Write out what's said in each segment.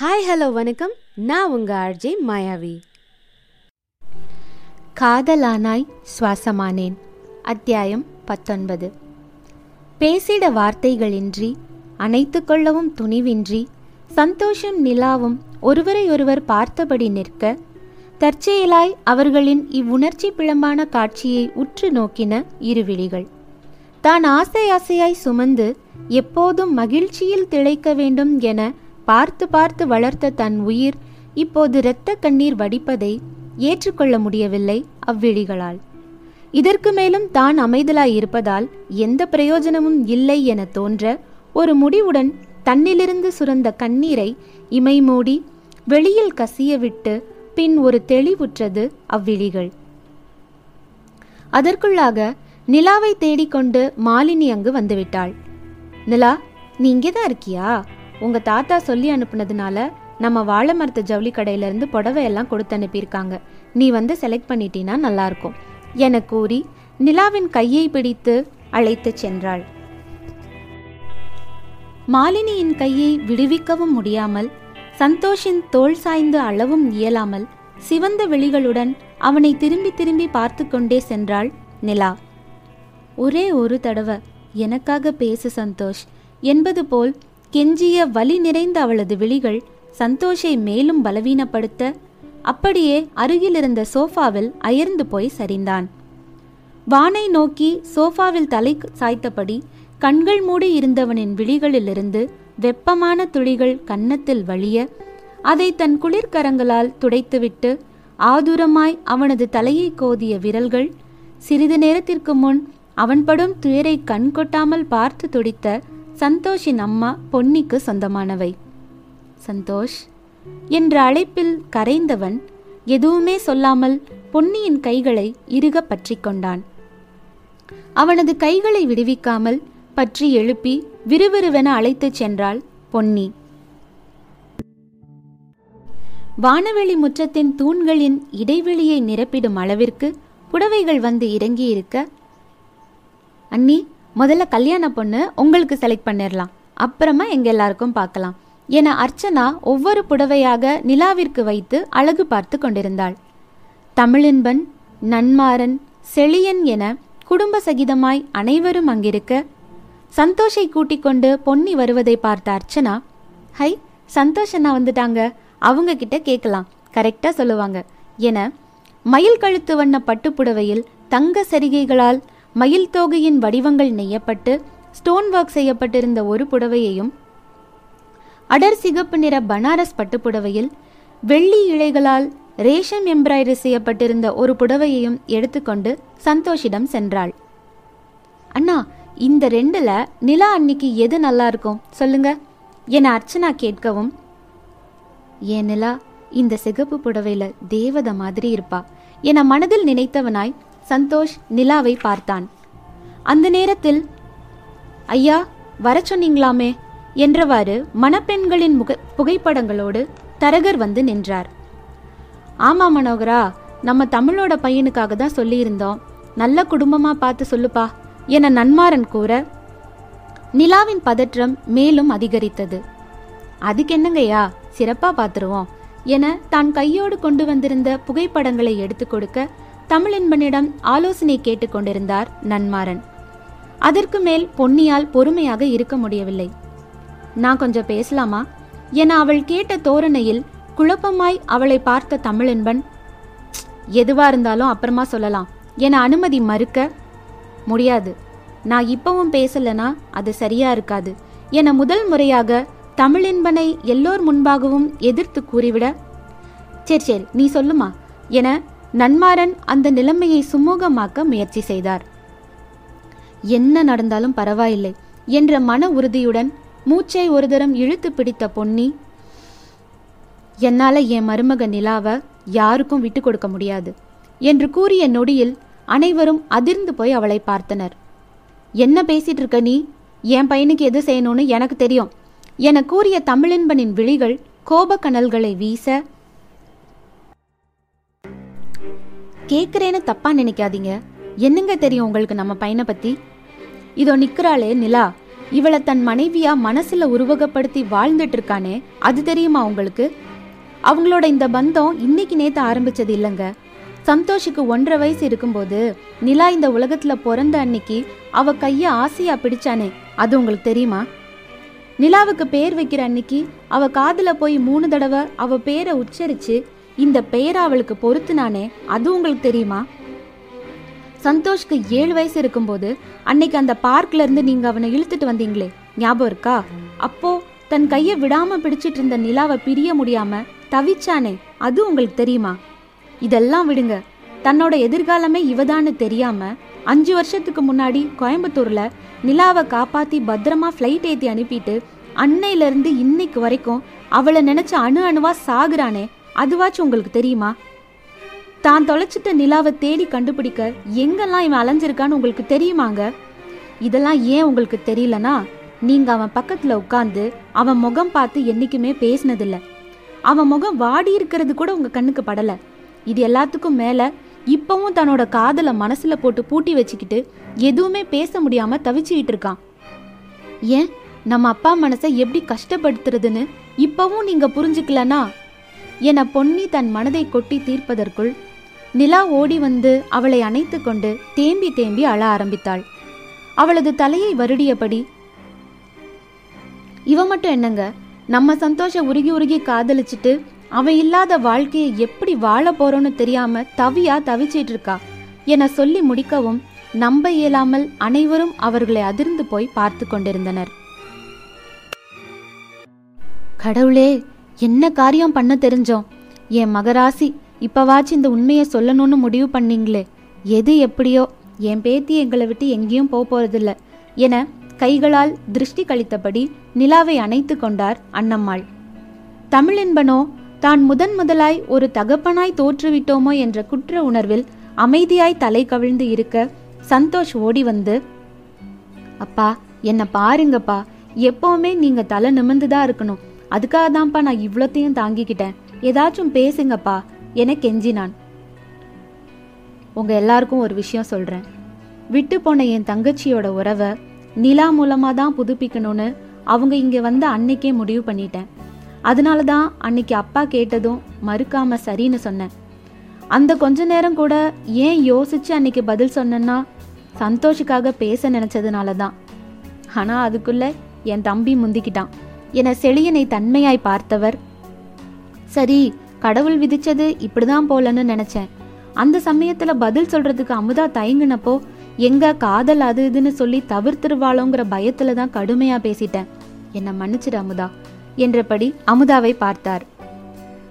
Hi hello வணக்கம். நான் உங்க ஆர்ஜே மாயாவி. காதலானாய் சுவாசமானேன். அத்தியாயம் பத்தொன்பது. பேசிட வார்த்தைகளின்றி அணைத்து கொள்ளவும் துணிவின்றி சந்தோஷம் நிலாவும் ஒருவரையொருவர் பார்த்தபடி நிற்க தற்செயலாய் அவர்களின் இவ்வுணர்ச்சி பிழம்பான காட்சியை உற்று நோக்கின இருவிழிகள். தான் ஆசை ஆசையாய் சுமந்து எப்போதும் மகிழ்ச்சியில் திளைக்க வேண்டும் என பார்த்து பார்த்து வளர்த்த தன் உயிர் இப்போது இரத்த கண்ணீர் வடிப்பதை ஏற்றுக்கொள்ள முடியவில்லை அவ்விழிகளால். இதற்கு மேலும் தான் அமைதலாய் இருப்பதால் எந்த பிரயோஜனமும் இல்லை என தோன்ற ஒரு முடிவுடன் தன்னிலிருந்து சுரந்த கண்ணீரை இமை மூடி வெளியில் கசிய விட்டு பின் ஒரு தெளிவுற்றது அவ்விழிகள். அதற்குள்ளாக நிலாவை தேடிக்கொண்டு மாலினி அங்கு வந்துவிட்டாள். நிலா நீ இங்கே தான் இருக்கியா? உங்க தாத்தா சொல்லி அனுப்புனதுனால நம்ம வாழை மரத்து ஜவுளி கடையில இருந்து புடவையெல்லாம் கொடுத்து அனுப்பியிருக்காங்க. நீ வந்து செலக்ட் பண்ணிட்டீன்னா நல்லா இருக்கும் என கூறி நிலாவின் கையை பிடித்து அழைத்து சென்றாள். மாலினியின் கையை விடுவிக்கவும் முடியாமல் சந்தோஷின் தோல் சாய்ந்து அளவும் இயலாமல் சிவந்த விழிகளுடன் அவனை திரும்பி திரும்பி பார்த்து கொண்டே சென்றாள் நிலா. ஒரே ஒரு தடவை எனக்காக பேசு சந்தோஷ் என்பது போல் கெஞ்சிய வலி நிறைந்த அவளது விழிகள் சந்தோஷை மேலும் பலவீனப்படுத்த அப்படியே அருகிலிருந்த சோஃபாவில் அயர்ந்து போய் சரிந்தான். வானை நோக்கி சோஃபாவில் தலை சாய்த்தபடி கண்கள் மூடி இருந்தவனின் விழிகளிலிருந்து வெப்பமான துளிகள் கன்னத்தில் வழிய அதை தன் குளிர்கரங்களால் துடைத்துவிட்டு ஆதுரமாய் அவனது தலையை கோதிய விரல்கள் சிறிது நேரத்திற்கு முன் அவன்படும் துயரை கண்கொட்டாமல் பார்த்து துடித்த சந்தோஷின் அம்மா பொன்னிக்கு சொந்தமானவை. சந்தோஷ் என்ற அழைப்பில் கரைந்தவன் எதுவுமே சொல்லாமல் பொன்னியின் கைகளை இறுக பற்றி கொண்டான். அவனது கைகளை விடுவிக்காமல் பற்றி எழுப்பி விறுவிறுவென அழைத்துச் சென்றாள் பொன்னி. வானவெளி முற்றத்தின் தூண்களின் இடைவெளியை நிரப்பிடும் அளவிற்கு புடவைகள் வந்து இறங்கியிருக்க அண்ணி முதல்ல கல்யாண பொண்ணு உங்களுக்கு செலக்ட் பண்ணிடலாம் அப்புறமா எங்க எல்லாருக்கும் பார்க்கலாம். என அர்ச்சனா ஒவ்வொரு புடவையாக நிலாவிற்கு வைத்து அழகு பார்த்து கொண்டிருந்தாள். தமிழின்பன் நன்மாறன் செழியன் என குடும்ப சகிதமாய் அனைவரும் அங்கிருக்க சந்தோஷை கூட்டிக் கொண்டு பொன்னி வருவதை பார்த்த அர்ச்சனா ஹை சந்தோஷ் அண்ணா வந்துட்டாங்க. அவங்க கிட்ட கேட்கலாம். கரெக்டா சொல்லுவாங்க. என மயில் கழுத்து வண்ண பட்டுப்புடவையில் தங்க சரிகைகளால் மயில் தோகையின் வடிவங்கள் நெய்யப்பட்டு ஸ்டோன் ஒர்க் செய்யப்பட்டிருந்த ஒரு புடவையையும் அடர் சிகப்பு நிற பனாரஸ் பட்டுப்புடவையில் வெள்ளி இழைகளால் ரேஷம் எம்ப்ராய்டரி செய்யப்பட்டிருந்த ஒரு புடவையையும் எடுத்துக்கொண்டு சந்தோஷிடம் சென்றாள். அண்ணா இந்த ரெண்டுல நிலா அன்னைக்கு எது நல்லா இருக்கும்? சொல்லுங்க. என அர்ச்சனா கேட்கவும் ஏன் நிலா இந்த சிகப்பு புடவையில தேவத மாதிரி இருப்பா என மனதில் நினைத்தவனாய் சந்தோஷ் நிலாவை பார்த்தான். அந்த நேரத்தில் ஐயா வர சொன்னீங்களாமே? என்றவாறு மணப்பெண்களின் முக புகைப்படங்களோடு தரகர் வந்து நின்றார். ஆமா மனோகரா நம்ம தமிழோட பையனுக்காக தான் சொல்லியிருந்தோம். நல்ல குடும்பமா பார்த்து சொல்லுப்பா என நன்மாறன் கூற நிலாவின் பதற்றம் மேலும் அதிகரித்தது. அதுக்கு என்னங்கய்யா சிறப்பா பார்த்துருவோம் என தான் கையோடு கொண்டு வந்திருந்த புகைப்படங்களை எடுத்து கொடுக்க தமிழின்பனிடம் ஆலோசனை கேட்டுக்கொண்டிருந்தார் நன்மாறன். அதற்கு மேல் பொன்னியால் பொறுமையாக இருக்க முடியவில்லை. நான் கொஞ்சம் பேசலாமா? என அவள் கேட்ட தோரணையில் குழப்பமாய் அவளை பார்த்த தமிழன்பன் எதுவா இருந்தாலும் அப்புறமா சொல்லலாம். என அனுமதி மறுக்க முடியாது. நான் இப்பவும் பேசலனா அது சரியா இருக்காது. என முதல் முறையாக தமிழின்பனை எல்லோர் முன்பாகவும் எதிர்த்து கூறிவிட சரி சரி நீ சொல்லுமா? என நன்மாறன் அந்த நிலைமையை சுமூகமாக்க முயற்சி செய்தார். என்ன நடந்தாலும் பரவாயில்லை என்ற மன உறுதியுடன் மூச்சை ஒரு தரம் இழுத்து பிடித்த பொன்னி என்னால் என் மருமக நிலாவை யாருக்கும் விட்டு கொடுக்க முடியாது என்று கூறிய நொடியில் அனைவரும் அதிர்ந்து போய் அவளை பார்த்தனர். என்ன பேசிட்டு இருக்க நீ? என் பையனுக்கு எது செய்யணும்னு எனக்கு தெரியும் என கூறிய தமிழின்பனின் விழிகள் கோபக்கனல்களை வீச கேட்குறேன்னு தப்பா நினைக்காதீங்க. என்னங்க தெரியும் உங்களுக்கு நம்ம பையனை பத்தி? இதோ நிக்கிறாளே நிலா. இவளை தன் மனைவியா மனசுல உருவகப்படுத்தி வாழ்ந்துட்டு இருக்கானே அது தெரியுமா உங்களுக்கு? அவங்களோட இந்த பந்தம் இன்னைக்கு நேத்து ஆரம்பிச்சது இல்லைங்க. சந்தோஷுக்கு ஒன்றரை வயசு இருக்கும்போது நிலா இந்த உலகத்துல பிறந்த அன்னைக்கு அவ கைய ஆசையா பிடிச்சானே அது உங்களுக்கு தெரியுமா? நிலாவுக்கு பேர் வைக்கிற அன்னைக்கு அவ காதுல போய் மூணு தடவை அவ பேரை உச்சரிச்சு இந்த பெயர் அவளுக்கு பொருத்துனானே அது உங்களுக்கு தெரியுமா? சந்தோஷ்க்கு ஏழு வயசு இருக்கும்போது அன்னைக்கு அந்த பார்க்ல இருந்து நீங்க அவனை இழுத்துட்டு வந்தீங்களே ஞாபகம் இருக்கா? அப்போ தன் கையை விடாம பிடிச்சிட்டு இருந்த நிலாவை பிரிய முடியாம தவிச்சானே அது உங்களுக்கு தெரியுமா? இதெல்லாம் விடுங்க. தன்னோட எதிர்காலமே இவதான்னு தெரியாம அஞ்சு வருஷத்துக்கு முன்னாடி கோயம்புத்தூர்ல நிலாவை காப்பாத்தி பத்திரமா ஃப்ளைட் ஏத்தி அனுப்பிட்டு அன்னையில இருந்து இன்னைக்கு வரைக்கும் அவளை நினைச்ச அணு அணுவா சாகுறானே அதுவாச்சும் உங்களுக்கு தெரியுமா? தான் தொலைச்சிட்ட நிலாவை தேடி கண்டுபிடிக்க எங்கெல்லாம் இவன் அலைஞ்சிருக்கான்னு உங்களுக்கு தெரியுமாங்க? இதெல்லாம் ஏன் உங்களுக்கு தெரியலனா நீங்க அவன் பக்கத்துல உட்கார்ந்து அவன் முகம் பார்த்து என்னைக்குமே பேசினதில்ல. அவன் முகம் வாடி இருக்கிறது கூட உங்க கண்ணுக்கு படல. இது எல்லாத்துக்கும் மேல இப்பவும் தன்னோட காதல மனசுல போட்டு பூட்டி வச்சுக்கிட்டு எதுவுமே பேச முடியாம தவிச்சுக்கிட்டு இருக்கான். ஏன்? நம்ம அப்பா மனசை எப்படி கஷ்டப்படுத்துறதுன்னு இப்பவும் நீங்க புரிஞ்சுக்கலன்னா என பொன்னி தன் மனதை கொட்டி தீர்ப்பதற்குள் நிலா ஓடி வந்து அவளை அணைத்து கொண்டு தேம்பி தேம்பி அழ ஆரம்பித்தாள். அவளது தலையை வருடியபடி இவ மட்டும் என்னங்க? நம்ம சந்தோஷ உருகி உருகி காதலிச்சிட்டு அவன் இல்லாத வாழ்க்கையை எப்படி வாழ போறோன்னு தெரியாம தவியா தவிச்சிட்டு இருக்கா? என சொல்லி முடிக்கவும் நம்ப இயலாமல் அனைவரும் அவர்களை அதிர்ந்து போய் பார்த்து கொண்டிருந்தனர். கடவுளே என்ன காரியம் பண்ண தெரிஞ்சோம்? என் மகராசி இப்போவாச்சும் இந்த உண்மையை சொல்லணும்னு முடிவு பண்ணீங்களே. எது எப்படியோ என் பேத்தி எங்களை விட்டு எங்கேயும் போக போறதில்ல என கைகளால் திருஷ்டி கழித்தபடி நிலாவை அணைத்து கொண்டார் அன்னம்மாள் தமிழென்பனோ தான் முதன் முதலாய் ஒரு தகப்பனாய் தோற்றுவிட்டோமோ என்ற குற்ற உணர்வில் அமைதியாய் தலை கவிழ்ந்து இருக்க சந்தோஷ் ஓடி வந்து அப்பா என்ன பாருங்கப்பா எப்பவுமே நீங்க தலை நிமிர்ந்துதான் இருக்கணும். அதுக்காக தான்ப்பா நான் இவ்வளோத்தையும் தாங்கிக்கிட்டேன். ஏதாச்சும் பேசுங்கப்பா என கெஞ்சினான். உங்க எல்லாருக்கும் ஒரு விஷயம் சொல்றேன். விட்டு போன என் தங்கச்சியோட உறவை நிலா மூலமா தான் புதுப்பிக்கணும்னு அவங்க இங்க வந்து அன்னைக்கே முடிவு பண்ணிட்டேன். அதனால தான் அன்னைக்கு அப்பா கேட்டதும் மறுக்காம சரின்னு சொன்னேன். அந்த கொஞ்ச நேரம் கூட ஏன் யோசிச்சு அன்னைக்கு பதில் சொன்னேன்னா சந்தோஷுக்காக பேச நினைச்சதுனால தான் ஆனா அதுக்குள்ள என் தம்பி முந்திக்கிட்டான். என செழியனை தன்மையாய் பார்த்தவர். சரி கடவுள் விதிச்சது இப்படிதான் போலன்னு நினைச்சேன். அந்த சமயத்துல பதில் சொல்றதுக்கு அமுதா தயங்குனப்போ எங்க காதல் அது இதுன்னு சொல்லி தவிர்த்துருவாளோங்கிற பயத்துல தான் கடுமையா பேசிட்டேன். என்னை மன்னிச்சிடு அமுதா என்றபடி அமுதாவை பார்த்தார்.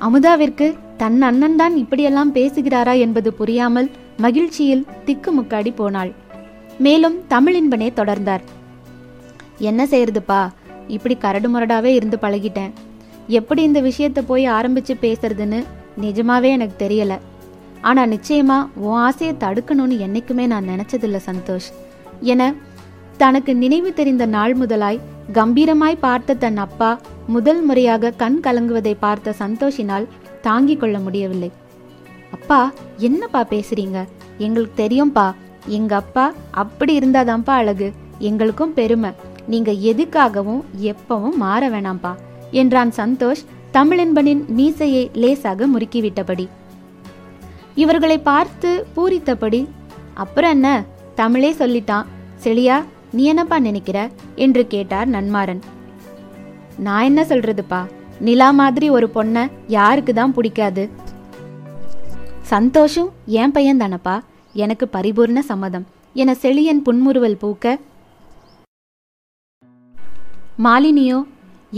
அமுதாவிற்கு தன் அண்ணன் தான் இப்படியெல்லாம் பேசுகிறாரா? என்பது புரியாமல் மகிழ்ச்சியில் திக்குமுக்காடி போனாள். மேலும் தமிழின்பனே தொடர்ந்தார். என்ன செய்யறதுப்பா? இப்படி கரடு முரடாவே இருந்து பழகிட்டேன். எப்படி இந்த விஷயத்தை போய் ஆரம்பிச்சு பேசுறதுன்னு நிஜமாவே எனக்கு தெரியல. ஆனா நிச்சயமா உன் ஆசையை தடுக்கணும்னு என்னைக்குமே நான் நினைச்சதில்ல சந்தோஷ். என தனக்கு நினைவு தெரிந்த நாள் முதலாய் கம்பீரமாய் பார்த்த தன் அப்பா முதல் முறையாக கண் கலங்குவதை பார்த்த சந்தோஷினால் தாங்கிக் கொள்ள முடியவில்லை. அப்பா என்னப்பா பேசுறீங்க? எங்களுக்கு தெரியும்பா. எங்க அப்பா அப்படி இருந்தாதான்ப்பா அழகு. எங்களுக்கும் பெருமை. நீங்க எதுக்காகவும் எப்பவும் மாற வேணாம்ப்பா என்றான் சந்தோஷ் தமிழன்பனின் மீசையை லேசாக முறுக்கிவிட்டபடி. இவர்களை பார்த்து பூரித்தபடி அப்புறம் என்ன? தமிழே சொல்லிட்டான். செளியா நீ என்னப்பா நினைக்கிற? என்று கேட்டார் நன்மாறன். நான் என்ன சொல்றதுப்பா? நிலா மாதிரி ஒரு பொண்ணை யாருக்கு தான் பிடிக்காது? சந்தோஷம் என் பையன் தானப்பா எனக்கு பரிபூர்ண சம்மதம். என செழியன் புன்முறுவல் பூக்க மாலினியோ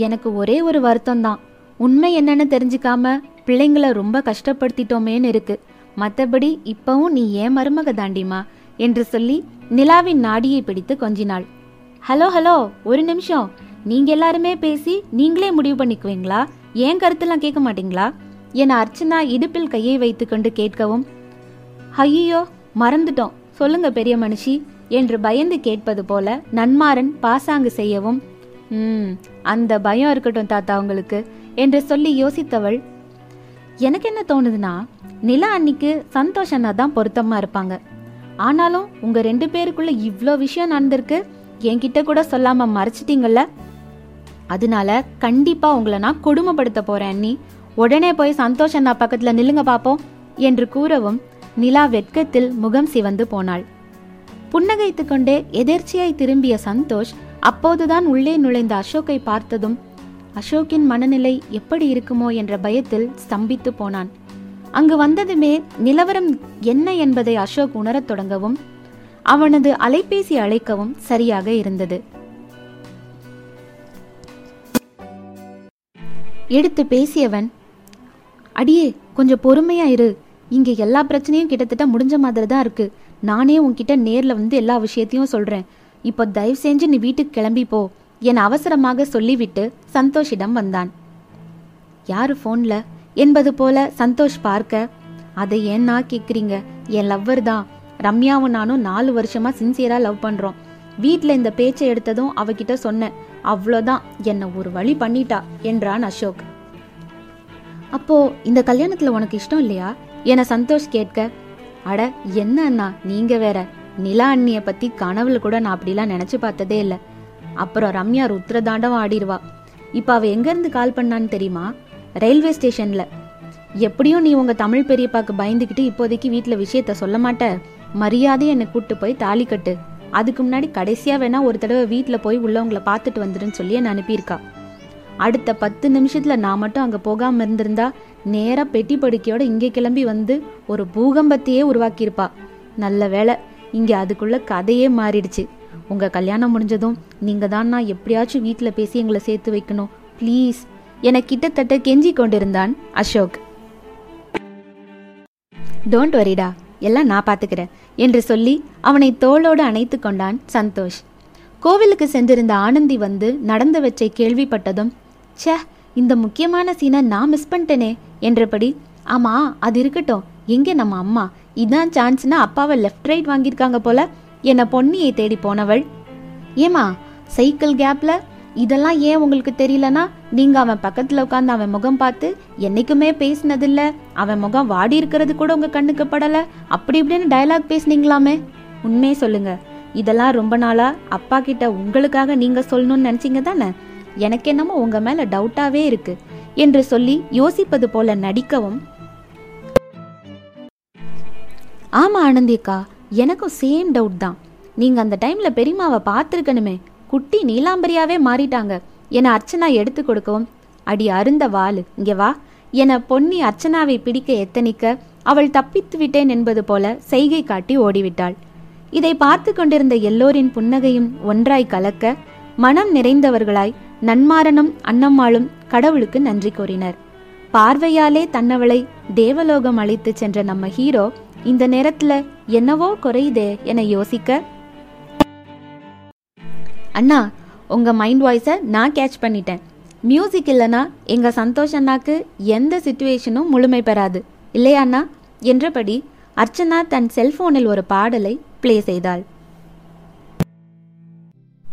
எனக்கு ஒரே ஒரு வருத்தம் தான் உண்மை என்னன்னு தெரிஞ்சுக்காம பிள்ளைங்கள ரொம்ப கஷ்டப்படுத்திட்டோமேன்னு இருக்கு. மற்றபடி இப்பவும் நீ ஏன் மருமக தாண்டிமா என்று சொல்லி நிலாவின் நாடியை பிடித்து கொஞ்சினாள். ஹலோ ஹலோ ஒரு நிமிஷம். நீங்க எல்லாருமே பேசி நீங்களே முடிவு பண்ணிக்குவீங்களா? ஏன் கருத்தெல்லாம் கேட்க மாட்டீங்களா? என அர்ச்சனா இடுப்பில் கையை வைத்துக்கொண்டு கேட்கவும் ஐயோ மறந்துட்டோம். சொல்லுங்க பெரிய மனுஷி என்று பயந்து கேட்பது போல நன்மாறன் பாசாங்கு செய்யவும் ம் அந்த பயம் இருக்கட்டும் தாத்தா உங்களுக்கு என்று சொல்லி யோசித்தவள் எனக்கு என்ன தோணுதுன்னா நிலா அன்னைக்கு சந்தோஷ் அண்ணா தான் பொருத்தமா இருப்பாங்க. ஆனாலும் உங்க ரெண்டு பேருக்குள்ள இவ்வளோ விஷயம் நடந்திருக்கு என்கிட்ட கூட சொல்லாம மறைச்சிட்டீங்கல்ல? அதனால கண்டிப்பா உங்களை நான் கொடுமைப்படுத்த போறேன் அண்ணி. உடனே போய் சந்தோஷ் அண்ணா பக்கத்துல நில்லுங்க பாப்போம் என்று கூறவும் நிலா வெட்கத்தில் முகம் சிவந்து போனாள். புன்னகைத்து கொண்டே எதேர்ச்சியாய் திரும்பிய சந்தோஷ் அப்போதுதான் உள்ளே நுழைந்த அசோக்கை பார்த்ததும் அசோக்கின் மனநிலை எப்படி இருக்குமோ என்ற பயத்தில் ஸ்தம்பித்து போனான். அங்கு வந்ததுமே நிலவரம் என்ன என்பதை அசோக் உணரத் தொடங்கவும் அவனது அலைபேசி அழைக்கவும் சரியாக இருந்தது. எடுத்து பேசியவன் அடியே கொஞ்சம் பொறுமையா இரு. இங்க எல்லா பிரச்சனையும் கிட்டத்தட்ட முடிஞ்ச மாதிரி தான் இருக்கு. நானே உன்கிட்ட நேர்ல வந்து எல்லா விஷயத்தையும் சொல்றேன். இப்போ தயவு செஞ்சு நீ வீட்டுக்கு கிளம்பி போ. என அவசரமாக சொல்லிவிட்டு சந்தோஷிடம் வந்தான். யாரு ஃபோன்ல என்பது போல சந்தோஷ் பார்க்க அதை ஏன்னா கேக்குறீங்க? என் லவ்வர் தான். ரம்யாவும் நானும் நாலு வருஷமா சின்சியரா லவ் பண்றோம். வீட்டில் இந்த பேச்சை எடுத்ததும் அவகிட்ட சொன்னேன். அவ்வளோதான். என்னை ஒரு வழி பண்ணிட்டா என்றான் அசோக். அப்போ இந்த கல்யாணத்துல உனக்கு இஷ்டம் இல்லையா? என சந்தோஷ் கேட்க அட என்ன அண்ணா? நீங்க வேற. நிலா அண்ணிய பத்தி கனவுல கூட நான் அப்படிலாம் நினைச்சு பார்த்ததே இல்லை. அப்புறம் ரம்யா ருத்ரதாண்டம் ஆடிடுவா இப்போ அவ எங்க இருந்து கால் பண்ணான்னு தெரியுமா? ரயில்வே ஸ்டேஷன்ல எப்படியும் நீ உங்க தமிழ் பெரியப்பாக்கு பயந்துக்கிட்டு இப்போதைக்கு வீட்டில் விஷயத்த சொல்ல மாட்ட. மரியாதை என்னை கூட்டு போய் தாலி கட்டு. அதுக்கு முன்னாடி கடைசியா வேணா ஒரு தடவை வீட்டில் போய் உள்ளவங்கள பார்த்துட்டு வந்துருன்னு சொல்லி என்ன அனுப்பியிருக்கா. அடுத்த பத்து நிமிஷத்துல நான் மட்டும் அங்க போகாம இருந்திருந்தா நேரா பெட்டி படுக்கையோட இங்கே கிளம்பி வந்து ஒரு பூகம்பத்தையே உருவாக்கியிருப்பா. நல்ல வேளை இங்கே அதுக்குள்ளே கதையே மாறிடுச்சு. உங்கள் கல்யாணம் முடிஞ்சதும் நீங்கள் தான் நான் எப்படியாச்சும் வீட்டில் பேசி எங்களை சேர்த்து வைக்கணும். ப்ளீஸ் என கிட்டத்தட்ட கெஞ்சி கொண்டிருந்தான் அசோக். டோன்ட் வரிடா எல்லாம் நான் பார்த்துக்கிறேன் என்று சொல்லி அவனை தோளோடு அணைத்து கொண்டான் சந்தோஷ். கோவிலுக்கு சென்றிருந்த ஆனந்தி வந்து நடந்து வச்சை கேள்விப்பட்டதும் ச்சே இந்த முக்கியமான சீனை நான் மிஸ் பண்ணிட்டேனே. என்றபடி ஆமா அது இருக்கட்டும். எங்கே நம்ம அம்மா? இதான் சான்ஸ்னா அப்பாவை லெஃப்ட் ரைட் வாங்கியிருக்காங்க போல. என்னை பொன்னியை தேடி போனவள். ஏமா சைக்கிள் கேப்ல இதெல்லாம் ஏன் உங்களுக்கு தெரியலனா நீங்க அவன் பக்கத்துல உட்காந்து அவன் முகம் பார்த்து என்னைக்குமே பேசினதில்ல. அவன் முகம் வாடி இருக்கிறது கூட உங்க கண்ணுக்கு படல. அப்படி இப்படின்னு டயலாக் பேசுனீங்களாமே. உண்மையை சொல்லுங்க. இதெல்லாம் ரொம்ப நாளா அப்பா கிட்ட உங்களுக்காக நீங்க சொல்லணும்னு நினச்சிங்க தானே? எனக்கு என்னமோ உங்க மேல டவுட்டாவே இருக்கு. என்று சொல்லி யோசிப்பது போல நடிக்கவும் ஆமாம் ஆனந்தி அக்கா. எனக்கும் சேம் டவுட் தான். நீங்கள் அந்த டைமில் பெரியம்மாவை பார்த்துருக்கணுமே. குட்டி நீலாம்பரியாவே மாறிட்டாங்க. என்னை அர்ச்சனா எடுத்து கொடுக்கவும் அடி அருந்த வாளு இங்கே வா. என பொன்னி அர்ச்சனாவை பிடிக்க எத்தனிக்க அவள் தப்பித்து விட்டேன் என்பது போல செய்கை காட்டி ஓடிவிட்டாள். இதை பார்த்து கொண்டிருந்த எல்லோரின் புன்னகையும் ஒன்றாய் கலக்க மனம் நிறைந்தவர்களாய் நன்மாரனும் அன்னம்மாளும் கடவுளுக்கு நன்றி கூறினர். பார்வையாலே தன்னவளை தேவலோகம் அழைத்து சென்ற நம்ம ஹீரோ இந்த நேரத்துல என்னவோ குறையுதே என யோசிக்க. அண்ணா உங்க மைண்ட் வாய்ஸை நான் கேட்ச் பண்ணிட்டேன். மியூசிக் இல்லைனா எங்க சந்தோஷ் அண்ணாக்கு எந்த சுச்சுவேஷனும் முழுமை பெறாது. இல்லையா அண்ணா? என்றபடி அர்ச்சனா தன் செல்போனில் ஒரு பாடலை ப்ளே செய்தாள்.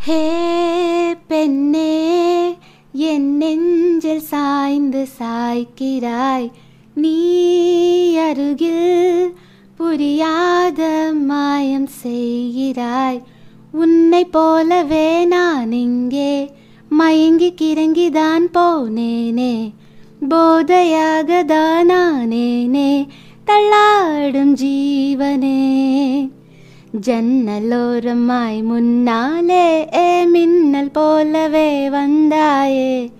ஹே பெண்ணே என் நெஞ்சில் சாய்ந்து சா சாய்க்கிறாய் நீ அருகில் புரியாத மாயம் செய்கிறாய். உன்னை போலவே நான் இங்கே மயங்கி கிறங்கிதான் போனேனே. போதையாக தானானேனே தள்ளாடும் ஜீவனே. ஜன்னலோரமாய் முன்னாலே ஏ மின்னல் போலவே வந்தாயே.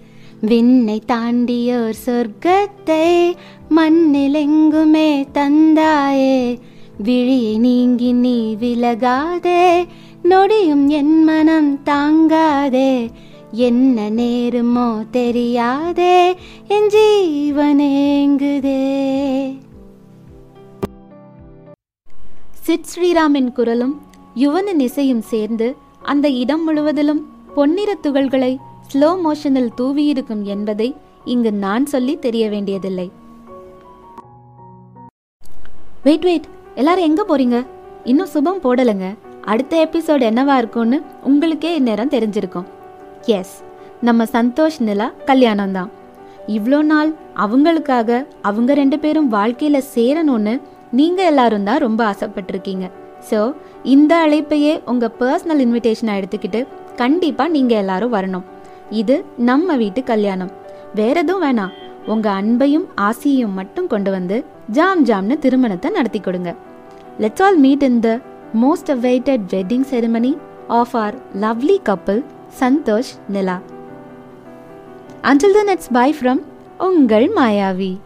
விண்ணை தாண்டியோர் சொர்க்கத்தை மண்ணிலெங்குமே தந்தாயே. விழியை நீங்கி நீ விலகாதே. நொடியும் என் மனம் தாங்காதே. என்ன நேருமோ தெரியாதே. என் ஜீவனேங்குதே சித் ஸ்ரீராமின் குரலும் யுவனின் இசையும் சேர்ந்து அந்த இடம் முழுவதிலும் பொன்னிற துகள்களை ஸ்லோ மோஷனில் தூவியிருக்கும் என்பதை இங்கு நான் சொல்லி தெரிய வேண்டியதில்லை. வெயிட் வெயிட் எல்லாரும் எங்க போறீங்க? இன்னும் சுபம் போடலைங்க. அடுத்த எபிசோடு என்னவா இருக்கும்னு உங்களுக்கே இந்நேரம் தெரிஞ்சிருக்கும். எஸ் நம்ம சந்தோஷ் நிலா கல்யாணம் தான். இவ்வளோ நாள் அவங்களுக்காக அவங்க ரெண்டு பேரும் வாழ்க்கையில சேரணும்னு நீங்க எல்லாரும் தான் ரொம்ப ஆசைப்பட்டிருக்கீங்க. ஸோ இந்த அழைப்பையே உங்கள் பர்சனல் இன்விடேஷனாக எடுத்துக்கிட்டு கண்டிப்பாக நீங்கள் எல்லாரும் வரணும். இது நம்ம வீட்டு கல்யாணம். வேற எதுவும் வேணாம் உங்கள் அன்பையும் ஆசையையும் மட்டும் கொண்டு வந்து ஜாம் ஜாம்னு திருமணத்தை நடத்தி கொடுங்க. Let's all meet in the most awaited wedding ceremony of our lovely couple Santhosh Nila until the next bye from உங்கள் மாயாவி